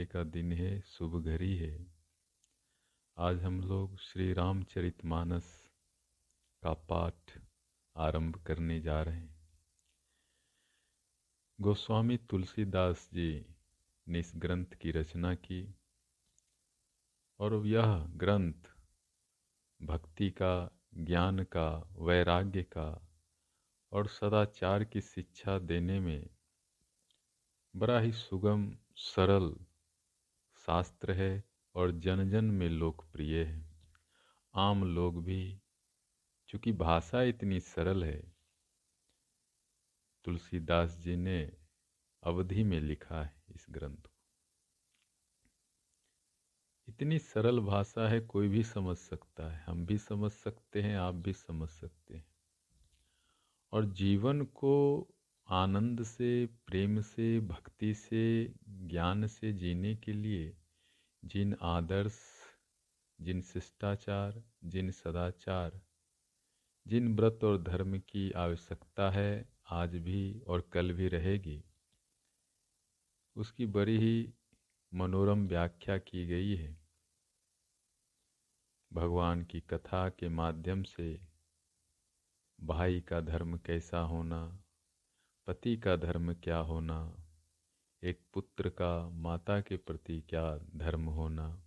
सौभाग्य का दिन है, शुभ घड़ी है। आज हम लोग श्री रामचरित मानस का पाठ आरंभ करने जा रहे हैं। गोस्वामी तुलसीदास जी ने इस ग्रंथ की रचना की और यह ग्रंथ भक्ति का, ज्ञान का, वैराग्य का और सदाचार की शिक्षा देने में बड़ा ही सुगम, सरल शास्त्र है और जन जन में लोकप्रिय है। आम लोग भी, चूँकि भाषा इतनी सरल है, तुलसीदास जी ने अवधि में लिखा है इस ग्रंथ को। इतनी सरल भाषा है, कोई भी समझ सकता है। हम भी समझ सकते हैं, आप भी समझ सकते हैं। और जीवन को आनंद से, प्रेम से, भक्ति से, ज्ञान से जीने के लिए जिन आदर्श, जिन शिष्टाचार, जिन सदाचार, जिन व्रत और धर्म की आवश्यकता है, आज भी और कल भी रहेगी। उसकी बड़ी ही मनोरम व्याख्या की गई है। भगवान की कथा के माध्यम से भाई का धर्म कैसा होना, पति का धर्म क्या होना एक पुत्र का माता के प्रति क्या धर्म होना?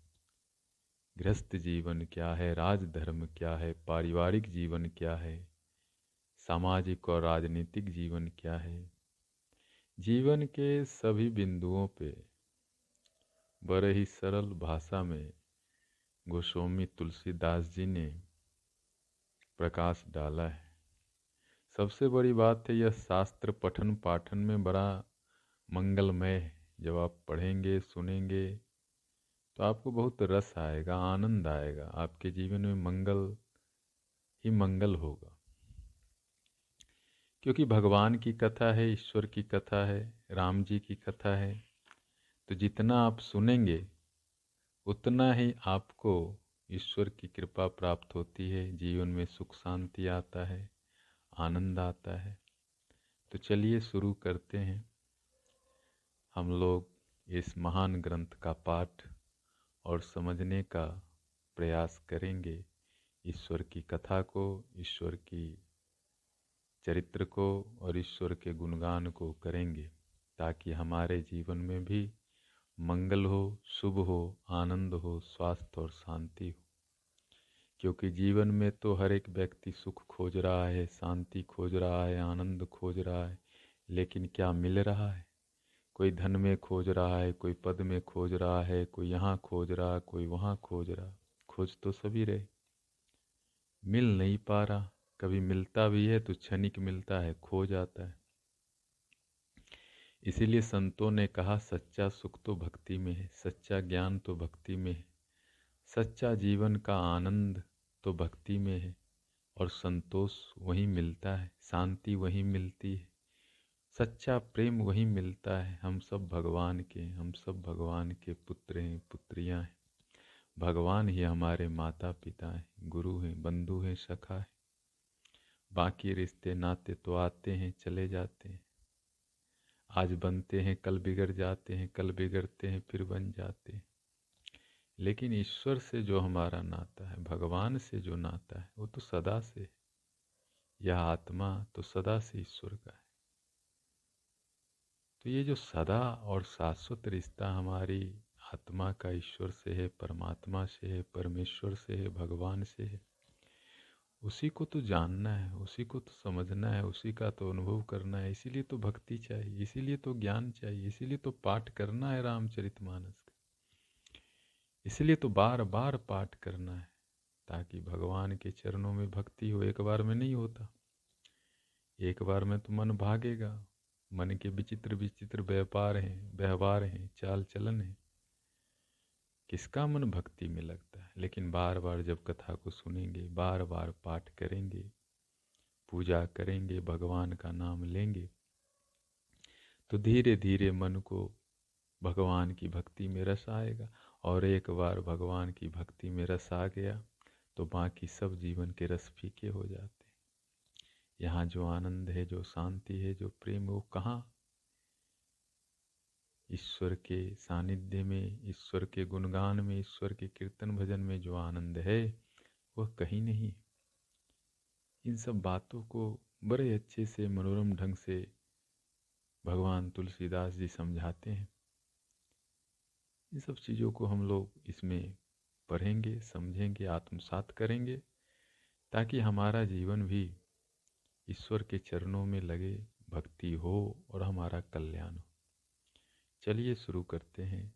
गृहस्थ जीवन क्या है? राजधर्म क्या है? पारिवारिक जीवन क्या है? सामाजिक और राजनीतिक जीवन क्या है? जीवन के सभी बिंदुओं पे बड़े ही सरल भाषा में गोस्वामी तुलसीदास जी ने प्रकाश डाला है। सबसे बड़ी बात है, यह शास्त्र पठन पाठन में बड़ा मंगलमय जब आप पढ़ेंगे, सुनेंगे तो आपको बहुत रस आएगा, आनंद आएगा। आपके जीवन में मंगल ही मंगल होगा। क्योंकि भगवान की कथा है, ईश्वर की कथा है, राम जी की कथा है तो जितना आप सुनेंगे, उतना ही आपको ईश्वर की कृपा प्राप्त होती है, जीवन में सुख शांति आता है, आनंद आता है। तो चलिए शुरू करते हैं। हम लोग इस महान ग्रंथ का पाठ और समझने का प्रयास करेंगे। ईश्वर की कथा को, ईश्वर की चरित्र को और ईश्वर के गुणगान को करेंगे, ताकि हमारे जीवन में भी मंगल हो, शुभ हो, आनंद हो, स्वास्थ्य और शांति हो। क्योंकि जीवन में तो हर एक व्यक्ति सुख खोज रहा है, शांति खोज रहा है, आनंद खोज रहा है, लेकिन क्या मिल रहा है? कोई धन में खोज रहा है, कोई पद में खोज रहा है, कोई यहाँ खोज रहा, कोई वहाँ खोज रहा। खोज तो सभी रहे। मिल नहीं पा रहा। कभी मिलता भी है तो क्षणिक मिलता है, खो जाता है। इसीलिए संतों ने कहा, सच्चा सुख तो भक्ति में है, सच्चा ज्ञान तो भक्ति में है। सच्चा जीवन का आनंद तो भक्ति में है। और संतोष वहीं मिलता है, शांति वहीं मिलती है। सच्चा प्रेम वही मिलता है। हम सब भगवान के हम सब भगवान के पुत्र हैं, पुत्रियाँ हैं। भगवान ही हमारे माता पिता हैं, गुरु हैं, बंधु हैं, सखा है। बाकी रिश्ते नाते तो आते हैं, चले जाते हैं। आज बनते हैं, कल बिगड़ जाते हैं, कल बिगड़ते हैं, फिर बन जाते हैं। लेकिन ईश्वर से जो हमारा नाता है, भगवान से जो नाता है, वो तो सदा से है। यह आत्मा तो सदा से ईश्वर का है। तो ये जो सदा और शाश्वत रिश्ता हमारी आत्मा का ईश्वर से है, परमात्मा से है, परमेश्वर से है, भगवान से है, उसी को तो जानना है, उसी को तो समझना है, उसी का तो अनुभव करना है। इसीलिए तो भक्ति चाहिए, इसीलिए तो ज्ञान चाहिए, इसीलिए तो पाठ करना है रामचरित रामचरितमानस इसलिए तो बार बार पाठ करना है, ताकि भगवान के चरणों में भक्ति हो। एक बार में नहीं होता, एक बार में तो मन भागेगा। मन के विचित्र विचित्र व्यापार हैं, व्यवहार हैं, चाल चलन है। किसका मन भक्ति में लगता है? लेकिन बार बार जब कथा को सुनेंगे बार बार पाठ करेंगे, पूजा करेंगे, भगवान का नाम लेंगे तो धीरे धीरे मन को भगवान की भक्ति में रस आएगा और एक बार भगवान की भक्ति में रस आ गया तो बाकी सब जीवन के रस फीके हो जाते यहाँ जो आनंद है, जो शांति है, जो प्रेम वो कहाँ? ईश्वर के सानिध्य में, ईश्वर के गुणगान में, ईश्वर के कीर्तन भजन में जो आनंद है, वह कहीं नहीं। इन सब बातों को बड़े अच्छे से, मनोरम ढंग से भगवान तुलसीदास जी समझाते हैं। इन सब चीज़ों को हम लोग इसमें पढ़ेंगे, समझेंगे, आत्मसात करेंगे, ताकि हमारा जीवन भी ईश्वर के चरणों में लगे भक्ति हो और हमारा कल्याण हो। चलिए शुरू करते हैं।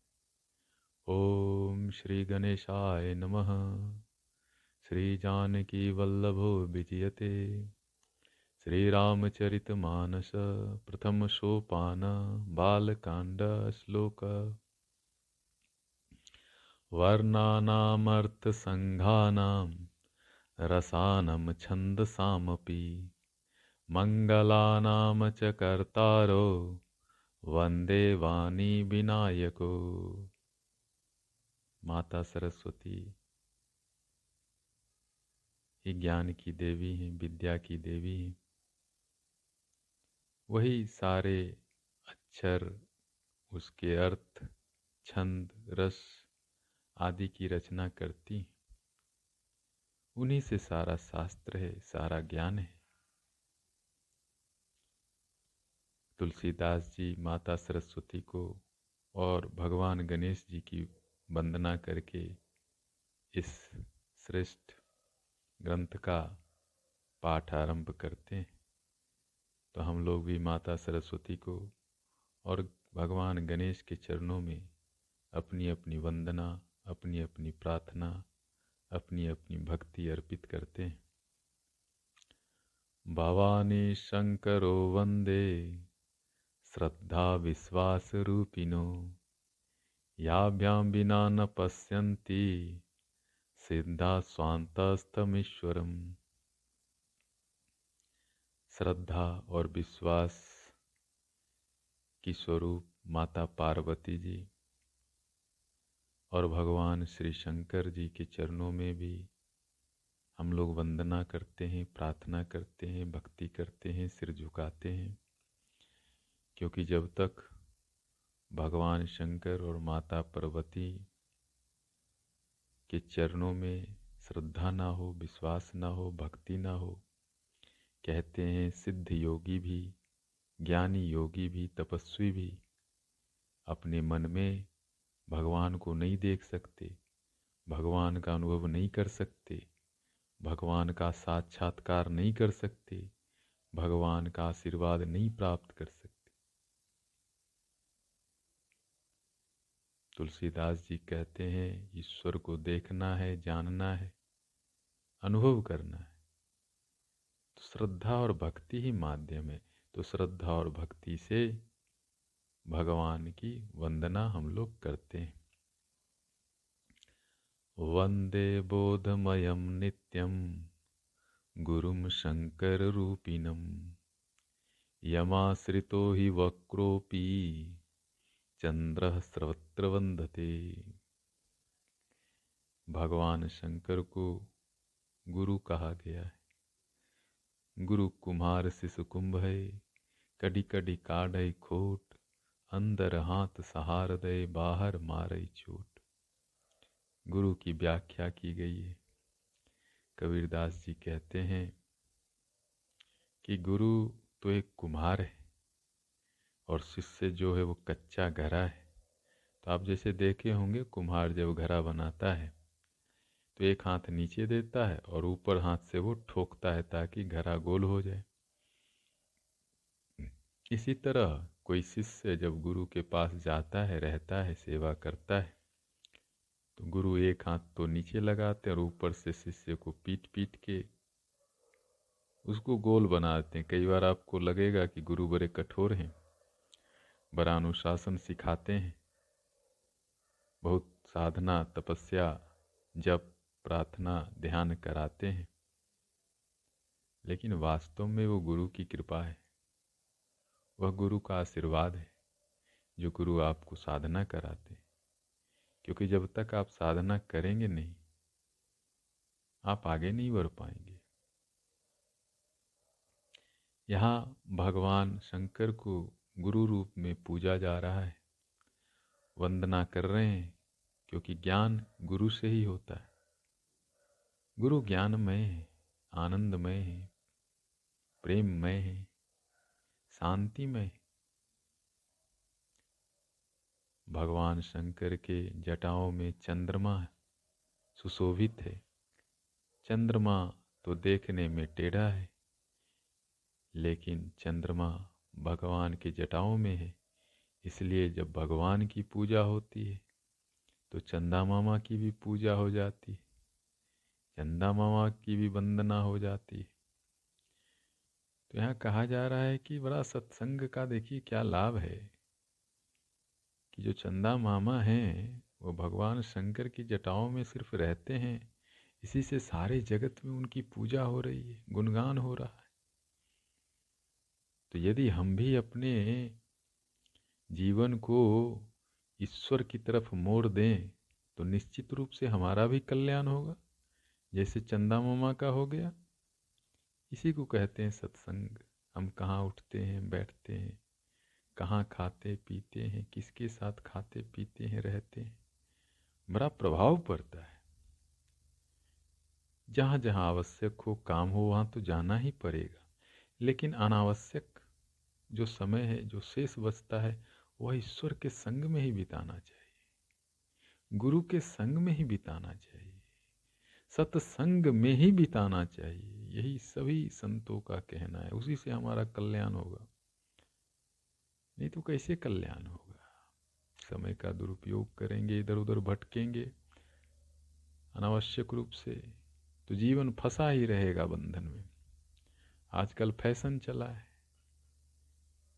ओम श्री गणेशाय नमः। श्री जानकी वल्लभो विजयते। श्री रामचरित मानस प्रथम सोपान बालकांड श्लोक। वर्णानामर्थसङ्घानां रसानं छन्दसामपि मङ्गलानां च कर्तारो वंदे वाणी विनायको माता सरस्वती ही ज्ञान की देवी हैं, विद्या की देवी हैं। वही सारे अक्षर, उसके अर्थ, छंद, रस आदि की रचना करती उन्हीं से सारा शास्त्र है, सारा ज्ञान है। तुलसीदास जी, माता सरस्वती को और भगवान गणेश जी की वंदना करके इस श्रेष्ठ ग्रंथ का पाठ आरंभ करते हैं। तो हम लोग भी माता सरस्वती को और भगवान गणेश के चरणों में अपनी अपनी वंदना अपनी अपनी प्रार्थना अपनी अपनी भक्ति अर्पित करते हैं। भवानी शंकरो वंदे। श्रद्धा विश्वास रूपिनो याभ्याम बिना न पश्यन्ति। सिद्धा स्वांतस्तमीश्वरम श्रद्धा और विश्वास की स्वरूप माता पार्वती जी और भगवान श्री शंकर जी के चरणों में भी हम लोग वंदना करते हैं, प्रार्थना करते हैं, भक्ति करते हैं, सिर झुकाते हैं। क्योंकि जब तक भगवान शंकर और माता पार्वती के चरणों में श्रद्धा ना हो, विश्वास ना हो, भक्ति ना हो, कहते हैं सिद्ध योगी भी, ज्ञानी योगी भी, तपस्वी भी अपने मन में भगवान को नहीं देख सकते, भगवान का अनुभव नहीं कर सकते, भगवान का साक्षात्कार नहीं कर सकते, भगवान का आशीर्वाद नहीं प्राप्त कर सकते। तुलसीदास जी कहते हैं, ईश्वर को देखना है, जानना है, अनुभव करना है। तो श्रद्धा और भक्ति ही माध्यम है। तो श्रद्धा और भक्ति से भगवान की वंदना हम लोग करते हैं। वंदे बोधमयम नित्यम, गुरुम शंकर रूपिणम यमाश्रितो ही वक्रोपी चंद्र सर्वत्र वंदते भगवान शंकर को गुरु कहा गया है। गुरु कुमार शिशु कुंभ है। कड़ी कड़ी काढ़ खोट, अंदर हाथ सहार दे बाहर मारे चोट। गुरु की व्याख्या की गई है। कबीरदास जी कहते हैं कि गुरु तो एक कुम्हार है। और शिष्य जो है वो कच्चा घरा है। तो आप जैसे देखे होंगे, कुम्हार जब घरा बनाता है तो एक हाथ नीचे देता है और ऊपर हाथ से वो ठोकता है ताकि घरा गोल हो जाए। इसी तरह कोई शिष्य जब गुरु के पास जाता है, रहता है, सेवा करता है तो गुरु एक हाथ तो नीचे लगाते हैं और ऊपर से शिष्य को पीट पीट के उसको गोल बनाते हैं। कई बार आपको लगेगा कि गुरु बड़े कठोर हैं। बड़ा अनुशासन सिखाते हैं। बहुत साधना, तपस्या, जप, प्रार्थना, ध्यान कराते हैं। लेकिन वास्तव में वो गुरु की कृपा है। वह गुरु का आशीर्वाद है, जो गुरु आपको साधना कराते हैं। क्योंकि जब तक आप साधना करेंगे नहीं, आप आगे नहीं बढ़ पाएँगे। यहाँ भगवान शंकर को गुरु रूप में पूजा जा रहा है। वंदना कर रहे हैं, क्योंकि ज्ञान गुरु से ही होता है। गुरु ज्ञानमय है, आनंदमय है, प्रेममय है, शांतिमय भगवान शंकर के जटाओं में चंद्रमा सुशोभित है। चंद्रमा तो देखने में टेढ़ा है, लेकिन चंद्रमा भगवान के जटाओं में है। इसलिए जब भगवान की पूजा होती है तो चंदा मामा की भी पूजा हो जाती है। चंदा मामा की भी वंदना हो जाती है। तो यहाँ कहा जा रहा है कि बड़ा सत्संग का देखिए क्या लाभ है कि जो चंदा मामा हैं, वो भगवान शंकर की जटाओं में सिर्फ़ रहते हैं। इसी से सारे जगत में उनकी पूजा हो रही है, गुणगान हो रहा है। तो यदि हम भी अपने जीवन को ईश्वर की तरफ़ मोड़ दें तो निश्चित रूप से हमारा भी कल्याण होगा, जैसे चंदा मामा का हो गया। इसी को कहते हैं सत्संग। हम कहाँ उठते हैं, बैठते हैं, कहाँ खाते, पीते हैं, किसके साथ खाते, पीते हैं, रहते हैं, बड़ा प्रभाव पड़ता है। जहाँ जहाँ आवश्यक हो, काम हो, वहाँ तो जाना ही पड़ेगा। लेकिन अनावश्यक जो समय है, जो शेष बचता है, वह ईश्वर के संग में ही बिताना चाहिए। गुरु के संग में ही बिताना चाहिए। सत्संग में ही बिताना चाहिए। यही सभी संतों का कहना है। उसी से हमारा कल्याण होगा। नहीं तो कैसे कल्याण होगा? समय का दुरुपयोग करेंगे इधर उधर भटकेंगे। अनावश्यक रूप से तो जीवन फंसा ही रहेगा बंधन में। आजकल फ़ैशन चला है।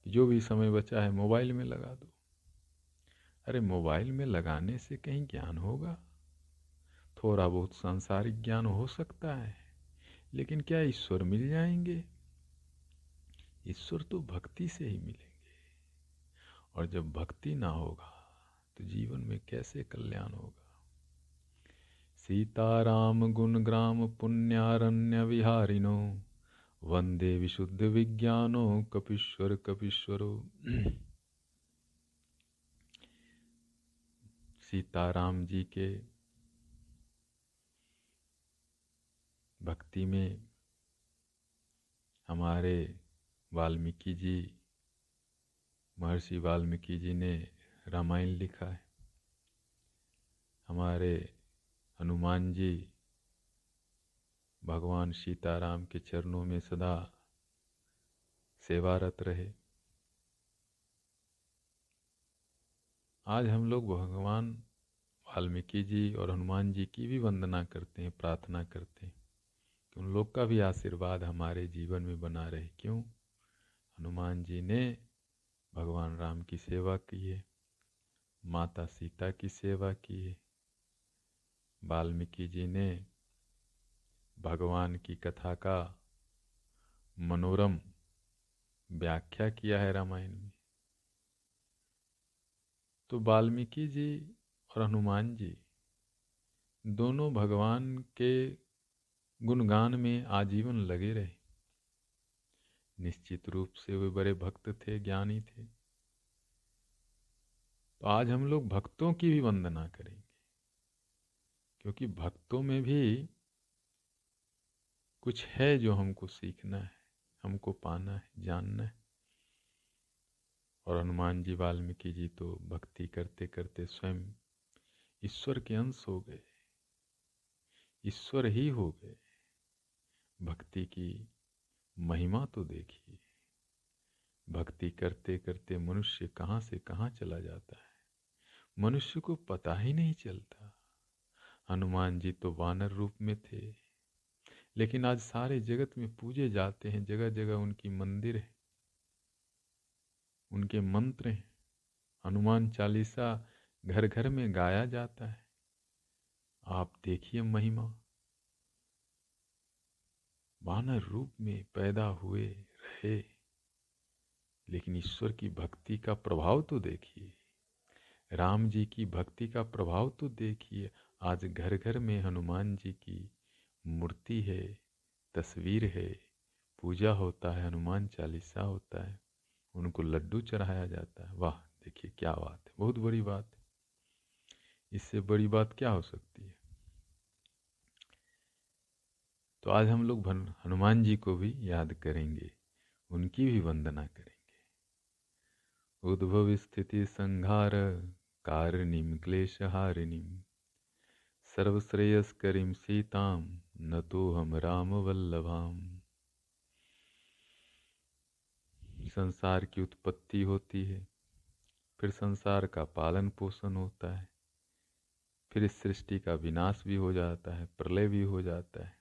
जो भी समय बचा है, मोबाइल में लगा दो। अरे, मोबाइल में लगाने से कहीं ज्ञान होगा? थोड़ा बहुत सांसारिक ज्ञान हो सकता है, लेकिन क्या ईश्वर मिल जाएँगे? ईश्वर तो भक्ति से ही मिलेंगे। और जब भक्ति ना होगा तो जीवन में कैसे कल्याण होगा? सीताराम गुण ग्राम पुण्यारण्य विहारिनो। वंदे विशुद्ध विज्ञानो, कपीश्वर, कपीश्वरो। सीताराम जी के भक्ति में हमारे वाल्मीकि जी, महर्षि वाल्मीकि जी ने रामायण लिखा है। हमारे हनुमान जी भगवान सीताराम के चरणों में सदा सेवारत रहे। आज हम लोग भगवान वाल्मीकि जी और हनुमान जी की भी वंदना करते हैं, प्रार्थना करते हैं कि उन लोग का भी आशीर्वाद हमारे जीवन में बना रहे। क्यों? हनुमान जी ने भगवान राम की सेवा की है, माता सीता की सेवा की है, वाल्मीकि जी ने भगवान की कथा का मनोरम व्याख्या किया है रामायण में। तो वाल्मीकि जी और हनुमान जी दोनों भगवान के गुणगान में आजीवन लगे रहे। निश्चित रूप से वे बड़े भक्त थे, ज्ञानी थे। तो आज हम लोग भक्तों की भी वंदना करेंगे, क्योंकि भक्तों में भी कुछ है जो हमको सीखना है, हमको पाना है, जानना है। और हनुमान जी वाल्मीकि जी तो भक्ति करते करते स्वयं ईश्वर के अंश हो गए, ईश्वर ही हो गए। भक्ति की महिमा तो देखिए। भक्ति करते करते मनुष्य कहाँ से कहाँ चला जाता है? मनुष्य को पता ही नहीं चलता। हनुमान जी तो वानर रूप में थे। लेकिन आज सारे जगत में पूजे जाते हैं जगह जगह उनकी मंदिर है, उनके मंत्र हैं। हनुमान चालीसा घर घर में गाया जाता है। आप देखिए महिमा। वानर रूप में पैदा हुए रहे, लेकिन ईश्वर की भक्ति का प्रभाव तो देखिए। राम जी की भक्ति का प्रभाव तो देखिए। आज घर घर में हनुमान जी की मूर्ति है, तस्वीर है, पूजा होता है, हनुमान चालीसा होता है, उनको लड्डू चढ़ाया जाता है। वाह, देखिए क्या बात है, बहुत बड़ी बात है। इससे बड़ी बात क्या हो सकती है? तो आज हम लोग हनुमान जी को भी याद करेंगे, उनकी भी वंदना करेंगे। उद्भव स्थिति संहार कारणिम हारिणीम सर्वश्रेयस्करीम सीताम न तो हम राम वल्लभाम। संसार की उत्पत्ति होती है, फिर संसार का पालन पोषण होता है, फिर इस सृष्टि का विनाश भी हो जाता है, प्रलय भी हो जाता है।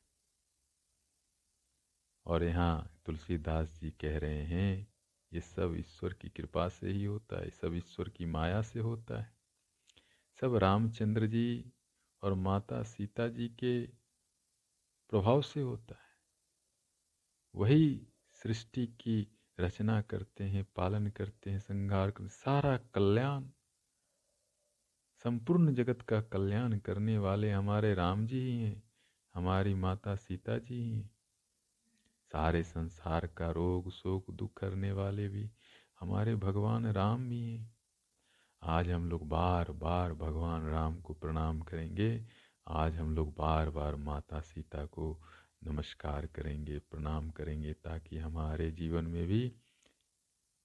और यहाँ तुलसीदास जी कह रहे हैं, ये सब ईश्वर की कृपा से ही होता है, सब ईश्वर की माया से होता है। सब रामचंद्र जी और माता सीता जी के प्रभाव से होता है। वही सृष्टि की रचना करते हैं, पालन करते हैं संहार करते सारा कल्याण, संपूर्ण जगत का कल्याण करने वाले हमारे राम जी ही हैं, हमारी माता सीता जी ही हैं। सारे संसार का रोग, शोक, दुख करने वाले भी हमारे भगवान राम भी हैं। आज हम लोग बार बार भगवान राम को प्रणाम करेंगे। आज हम लोग बार बार माता सीता को नमस्कार करेंगे, प्रणाम करेंगे ताकि हमारे जीवन में भी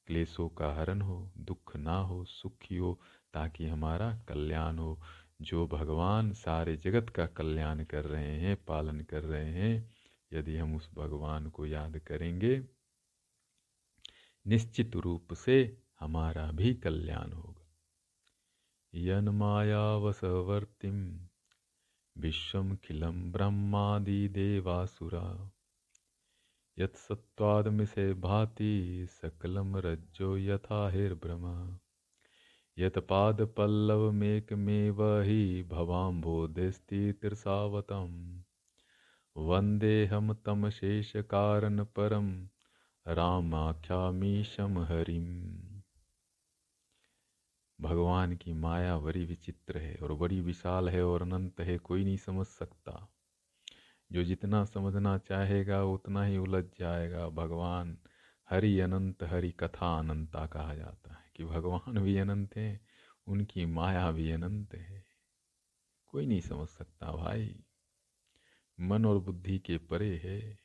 क्लेशों का हरण हो, दुख ना हो, सुखी हो ताकि हमारा कल्याण हो। जो भगवान सारे जगत का कल्याण कर रहे हैं, पालन कर रहे हैं, यदि हम उस भगवान को याद करेंगे, निश्चित रूप से हमारा भी कल्याण होगा। यन मायावसवर्तिम विश्वखिलं ब्रह्मादिदेवासुरा यत्सत्त्वादमिषे भाति सकलं रज्जो यथा हिर्भ्रमः यत्पादपल्लवमेकमेव हि भवाम्भोधिस्थितिर्सावतं वन्देऽहं तं शेषकारणपरं रामाख्यामीशं हरिम्। भगवान की माया बड़ी विचित्र है और बड़ी विशाल है और अनंत है, कोई नहीं समझ सकता। जो जितना समझना चाहेगा, उतना ही उलझ जाएगा। भगवान हरि अनंत, हरि कथा अनंता कहा जाता है कि भगवान भी अनंत है, उनकी माया भी अनंत है। कोई नहीं समझ सकता भाई। मन और बुद्धि के परे है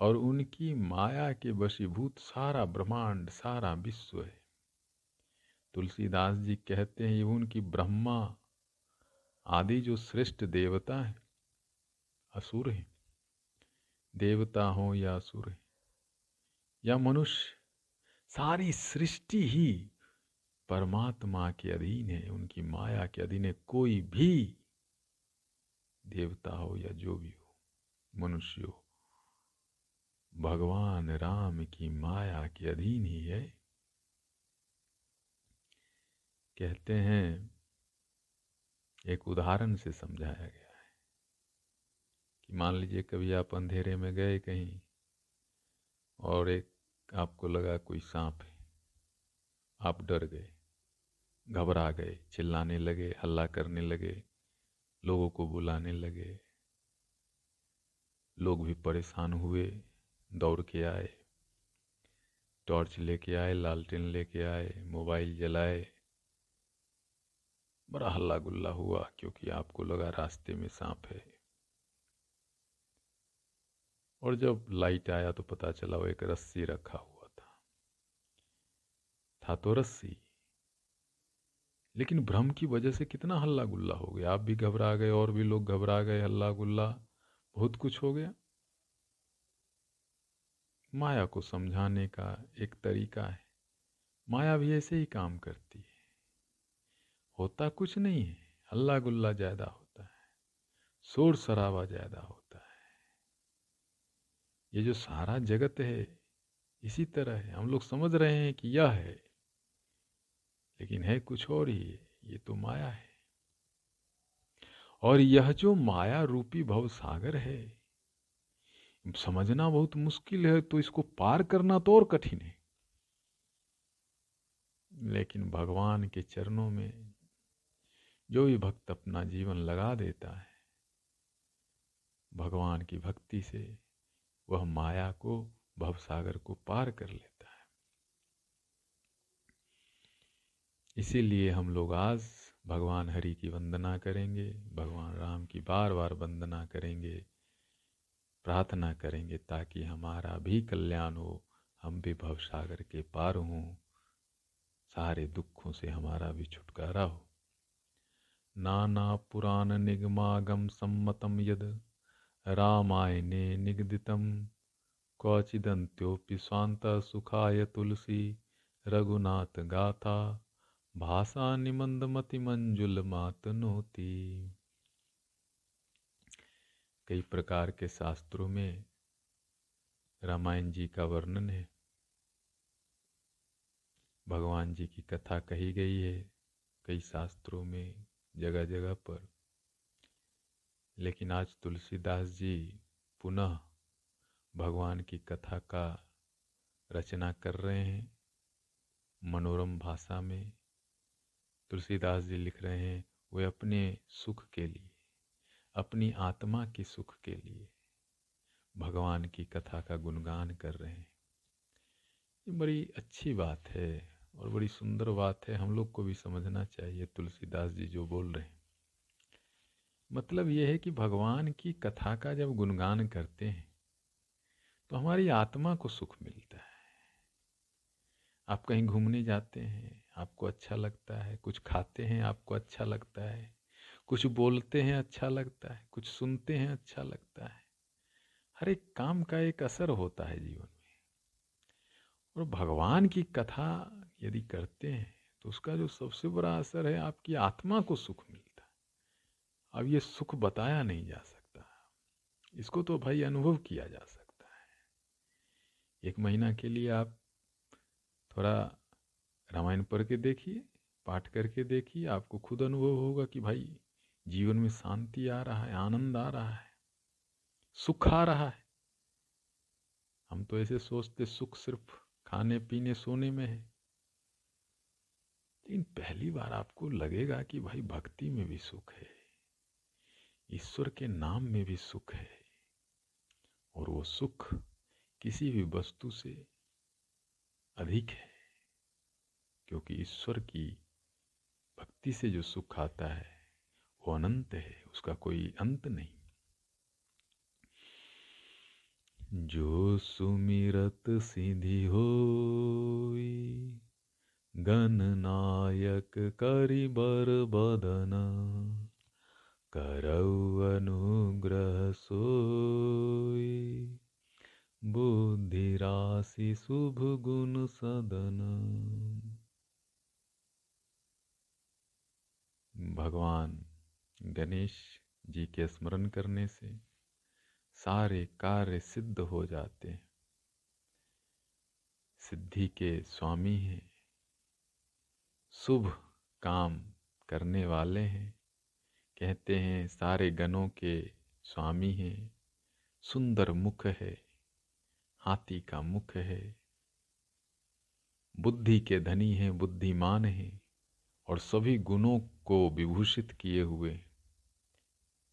और उनकी माया के वशीभूत सारा ब्रह्मांड, सारा विश्व है। तुलसीदास जी कहते हैं उनकी ब्रह्मा आदि जो श्रेष्ठ देवता है, असुर है। देवता हो या असुर है, या मनुष्य, सारी सृष्टि ही परमात्मा के अधीन है, उनकी माया के अधीन है। कोई भी देवता हो या जो भी हो, मनुष्य हो, भगवान राम की माया के अधीन ही है। कहते हैं, एक उदाहरण से समझाया गया है कि मान लीजिए कभी आप अंधेरे में गए कहीं और एक आपको लगा कोई सांप है। आप डर गए, घबरा गए, चिल्लाने लगे, हल्ला करने लगे, लोगों को बुलाने लगे। लोग भी परेशान हुए, दौड़ के आए, टॉर्च लेके आए, लालटेन लेके आए, मोबाइल जलाए बड़ा हल्ला गुल्ला हुआ क्योंकि आपको लगा रास्ते में सांप है। और जब लाइट आया तो पता चला वो एक रस्सी रखा हुआ था। था तो रस्सी, लेकिन भ्रम की वजह से कितना हल्ला गुल्ला हो गया। आप भी घबरा गए, और भी लोग घबरा गए हल्ला गुल्ला बहुत कुछ हो गया। माया को समझाने का एक तरीका है। माया भी ऐसे ही काम करती है। होता कुछ नहीं है। हल्ला गुल्ला ज़्यादा होता है। शोर शराबा ज़्यादा होता है। ये जो सारा जगत है, इसी तरह है। हम लोग समझ रहे हैं कि यह है। लेकिन है कुछ और ही है ये तो माया है। और यह जो माया रूपी भव सागर है, समझना बहुत मुश्किल है तो इसको पार करना तो और कठिन है। लेकिन भगवान के चरणों में जो भी भक्त अपना जीवन लगा देता है, भगवान की भक्ति से वह माया को, भवसागर को पार कर लेता है। इसीलिए हम लोग आज भगवान हरि की वंदना करेंगे, भगवान राम की बार बार वंदना करेंगे, प्रार्थना करेंगे ताकि हमारा भी कल्याण हो, हम भी भवसागर के पार हों, सारे दुखों से हमारा भी छुटकारा हो। नाना पुराण निगमागम सम्मतम यद रामायणे निगदितम। क्वचिदंत्योपि स्वांत सुखाय तुलसी रघुनाथ गाथा भाषा निमंदमति मंजुल मात नोती कई प्रकार के शास्त्रों में रामायण जी का वर्णन है। भगवान जी की कथा कही गई है। कई शास्त्रों में जगह जगह पर। लेकिन आज तुलसीदास जी पुनः भगवान की कथा का रचना कर रहे हैं मनोरम भाषा में। तुलसीदास जी लिख रहे हैं, वे अपने सुख के लिए, अपनी आत्मा के सुख के लिए भगवान की कथा का गुणगान कर रहे हैं। ये बड़ी अच्छी बात है। और बड़ी सुंदर बात है, हम लोग को भी समझना चाहिए, तुलसीदास जी जो बोल रहे हैं। मतलब यह है कि भगवान की कथा का जब गुणगान करते हैं तो हमारी आत्मा को सुख मिलता है। आप कहीं घूमने जाते हैं, आपको अच्छा लगता है, कुछ खाते हैं, आपको अच्छा लगता है, कुछ बोलते हैं अच्छा लगता है, कुछ सुनते हैं अच्छा लगता है। हर एक काम का एक असर होता है जीवन में। और भगवान की कथा यदि करते हैं तो उसका जो सबसे बड़ा असर है, आपकी आत्मा को सुख मिलता है। अब ये सुख बताया नहीं जा सकता। इसको तो भाई अनुभव किया जा सकता है। एक महीना के लिए आप थोड़ा रामायण पढ़ के देखिए, पाठ करके देखिए, आपको खुद अनुभव होगा कि भाई जीवन में शांति आ रहा है, आनंद आ रहा है, सुख आ रहा है। हम तो ऐसे सोचते, सुख सिर्फ़ खाने, पीने, सोने में है। लेकिन पहली बार आपको लगेगा कि भाई भक्ति में भी सुख है, ईश्वर के नाम में भी सुख है। और वो सुख किसी भी वस्तु से अधिक है, क्योंकि ईश्वर की भक्ति से जो सुख आता है, वो अनंत है, उसका कोई अंत नहीं। जो सुमिरत सीधी हो गण नायक करि बर बदन, करौ अनुग्रह सोई। बुद्धि राशि शुभ गुण सदन। भगवान गणेश जी के स्मरण करने से सारे कार्य सिद्ध हो जाते हैं। सिद्धि के स्वामी हैं। शुभ काम करने वाले हैं। कहते हैं, सारे गणों के स्वामी हैं। सुंदर मुख है, हाथी का मुख है। बुद्धि के धनी हैं, बुद्धिमान हैं, और सभी गुणों को विभूषित किए हुए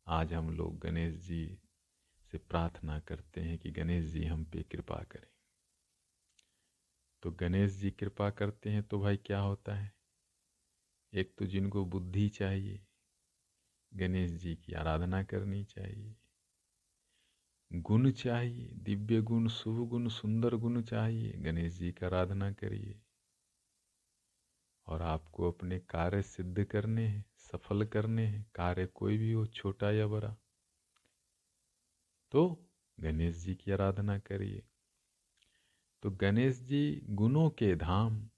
आज हम लोग गणेश जी से प्रार्थना करते हैं कि गणेश जी हम पे कृपा करें। तो गणेश जी कृपा करते हैं तो भाई क्या होता है? एक तो जिनको बुद्धि चाहिए, गणेश जी की आराधना करनी चाहिए। गुण चाहिए, दिव्य गुण, शुभ गुण, सुंदर गुण चाहिए, गणेश जी का आराधना करिए। और आपको अपने कार्य सिद्ध करने हैं, सफल करने हैं, कार्य कोई भी हो, छोटा या बड़ा तो गणेश जी की आराधना करिए। तो गणेश जी गुणों के धाम,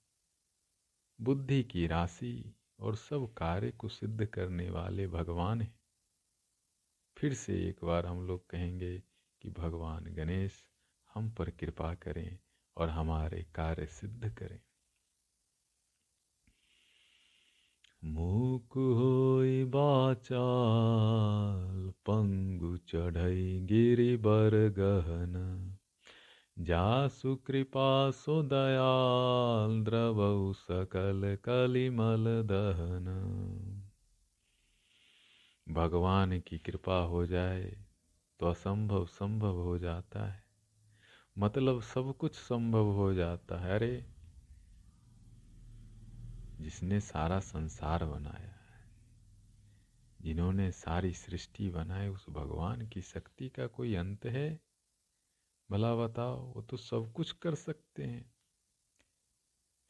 बुद्धि की राशि और सब कार्य को सिद्ध करने वाले भगवान हैं। फिर से एक बार हम लोग कहेंगे कि, भगवान गणेश, हम पर कृपा करें और हमारे कार्य सिद्ध करें। मूक होई बाचाल, पंगु चढ़ई गिरि बर गहन। जासु कृपा सो दयाल द्रवऊ सकल कलिमल दहन। भगवान की कृपा हो जाए तो असंभव संभव हो जाता है। मतलब सब कुछ संभव हो जाता है। अरे, जिसने सारा संसार बनाया है, जिन्होंने सारी सृष्टि बनाई, उस भगवान की शक्ति का कोई अंत है? भला बताओ, वो तो सब कुछ कर सकते हैं।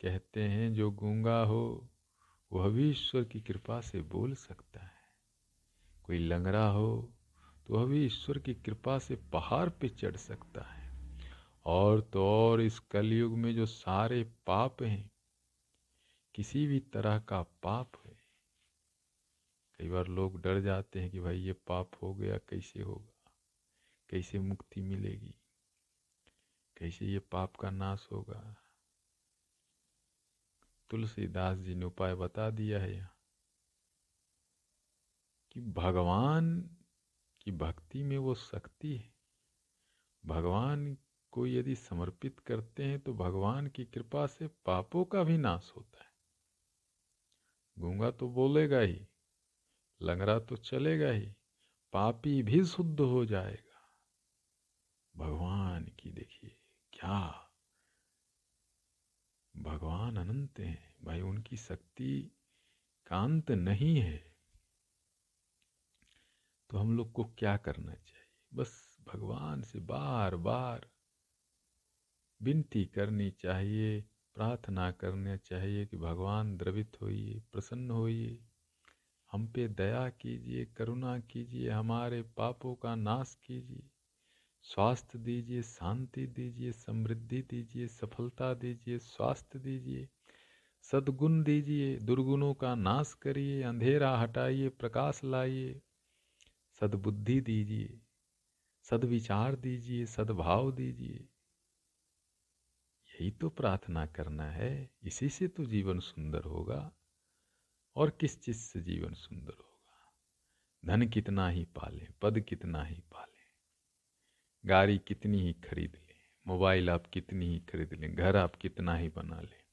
कहते हैं, जो गूँगा हो, वह भी ईश्वर की कृपा से बोल सकता है। कोई लंगड़ा हो तो वह भी ईश्वर की कृपा से पहाड़ पे चढ़ सकता है। और तो और इस कलयुग में जो सारे पाप हैं, किसी भी तरह का पाप है। कई बार लोग डर जाते हैं कि भाई ये पाप हो गया, कैसे होगा, कैसे मुक्ति मिलेगी। कैसे ये पाप का नाश होगा? तुलसीदास जी ने उपाय बता दिया है यहाँ, कि भगवान की भक्ति में वो शक्ति है। भगवान को यदि समर्पित करते हैं तो भगवान की कृपा से पापों का भी नाश होता है। गूँगा तो बोलेगा ही, लंगड़ा तो चलेगा ही, पापी भी शुद्ध हो जाएगा। भगवान की देखिए। क्या भगवान अनंत हैं, भाई, उनकी शक्ति कांत नहीं है। तो हम लोग को क्या करना चाहिए? बस भगवान से बार बार विनती करनी चाहिए, प्रार्थना करना चाहिए कि भगवान द्रवित होइए, प्रसन्न होइए। हम पे दया कीजिए, करुणा कीजिए, हमारे पापों का नाश कीजिए। स्वास्थ्य दीजिए, शांति दीजिए, समृद्धि दीजिए, सफलता दीजिए, स्वास्थ्य दीजिए। सद्गुण दीजिए, दुर्गुणों का नाश करिए, अंधेरा हटाइए, प्रकाश लाइए। सद्बुद्धि दीजिए, सद्विचार दीजिए, सद्भाव दीजिए। यही तो प्रार्थना करना है, इसी से तो जीवन सुंदर होगा, और किस चीज़ से जीवन सुंदर होगा? धन कितना ही पाले, पद कितना ही पाले। गाड़ी कितनी ही खरीद लें, मोबाइल आप कितनी ही खरीद लें, घर आप कितना ही बना लें।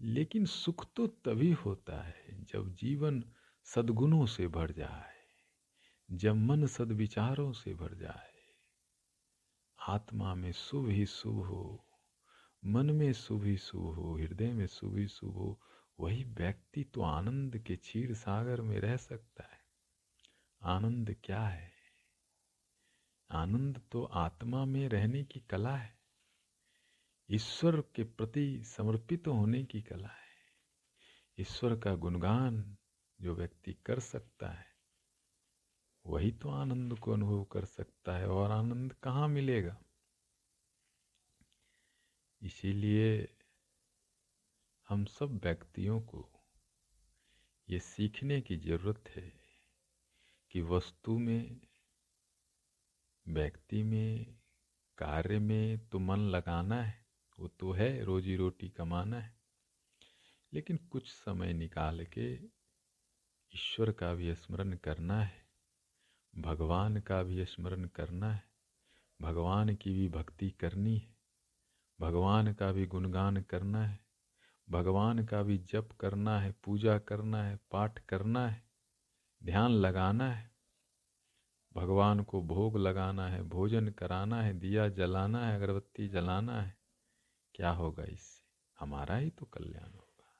लेकिन सुख तो तभी होता है जब जीवन सद्गुणों से भर जाए, जब मन सदविचारों से भर जाए। आत्मा में शुभ ही शुभ हो, मन में शुभ ही शुभ हो, हृदय में शुभ ही शुभ हो, वही व्यक्ति तो आनंद के क्षीर सागर में रह सकता है। आनंद क्या है? आनंद तो आत्मा में रहने की कला है। ईश्वर के प्रति समर्पित होने की कला है। ईश्वर का गुणगान जो व्यक्ति कर सकता है, वही तो आनंद को अनुभव कर सकता है और आनंद कहाँ मिलेगा? इसीलिए हम सब व्यक्तियों को ये सीखने की ज़रूरत है कि वस्तु में व्यक्ति में, कार्य में तो मन लगाना है, वो तो है रोजी रोटी कमाना है। लेकिन कुछ समय निकाल के ईश्वर का भी स्मरण करना है, भगवान का भी स्मरण करना है, भगवान की भी भक्ति करनी है, भगवान का भी गुणगान करना है, भगवान का भी जप करना है, पूजा करना है, पाठ करना है, ध्यान लगाना है। भगवान को भोग लगाना है, भोजन कराना है, दिया जलाना है, अगरबत्ती जलाना है, क्या होगा इससे? हमारा ही तो कल्याण होगा।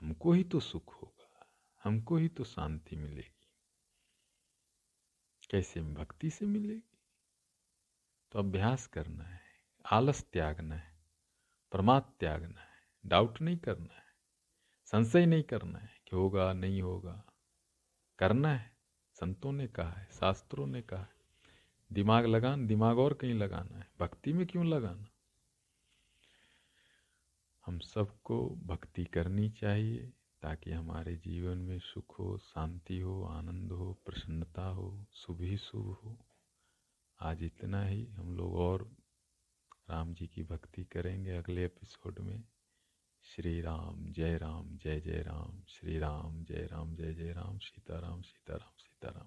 हमको ही तो सुख होगा, हमको ही तो शांति मिलेगी। कैसे भक्ति से मिलेगी? तो अभ्यास करना है, आलस त्यागना है, प्रमाद त्यागना है डाउट नहीं करना है, संशय नहीं करना है कि होगा, नहीं होगा, करना है। संतों ने कहा है, शास्त्रों ने कहा है। दिमाग लगान, दिमाग और कहीं लगाना है। भक्ति में क्यों लगाना? हम सबको भक्ति करनी चाहिए ताकि हमारे जीवन में सुख हो, शांति हो, आनंद हो, प्रसन्नता हो, शुभ ही शुभ हो। आज इतना ही। हम लोग और राम जी की भक्ति करेंगे अगले एपिसोड में। श्री राम, जय राम, जय जय राम, श्री राम, जय राम, जय जय राम, सीताराम सीताराम った。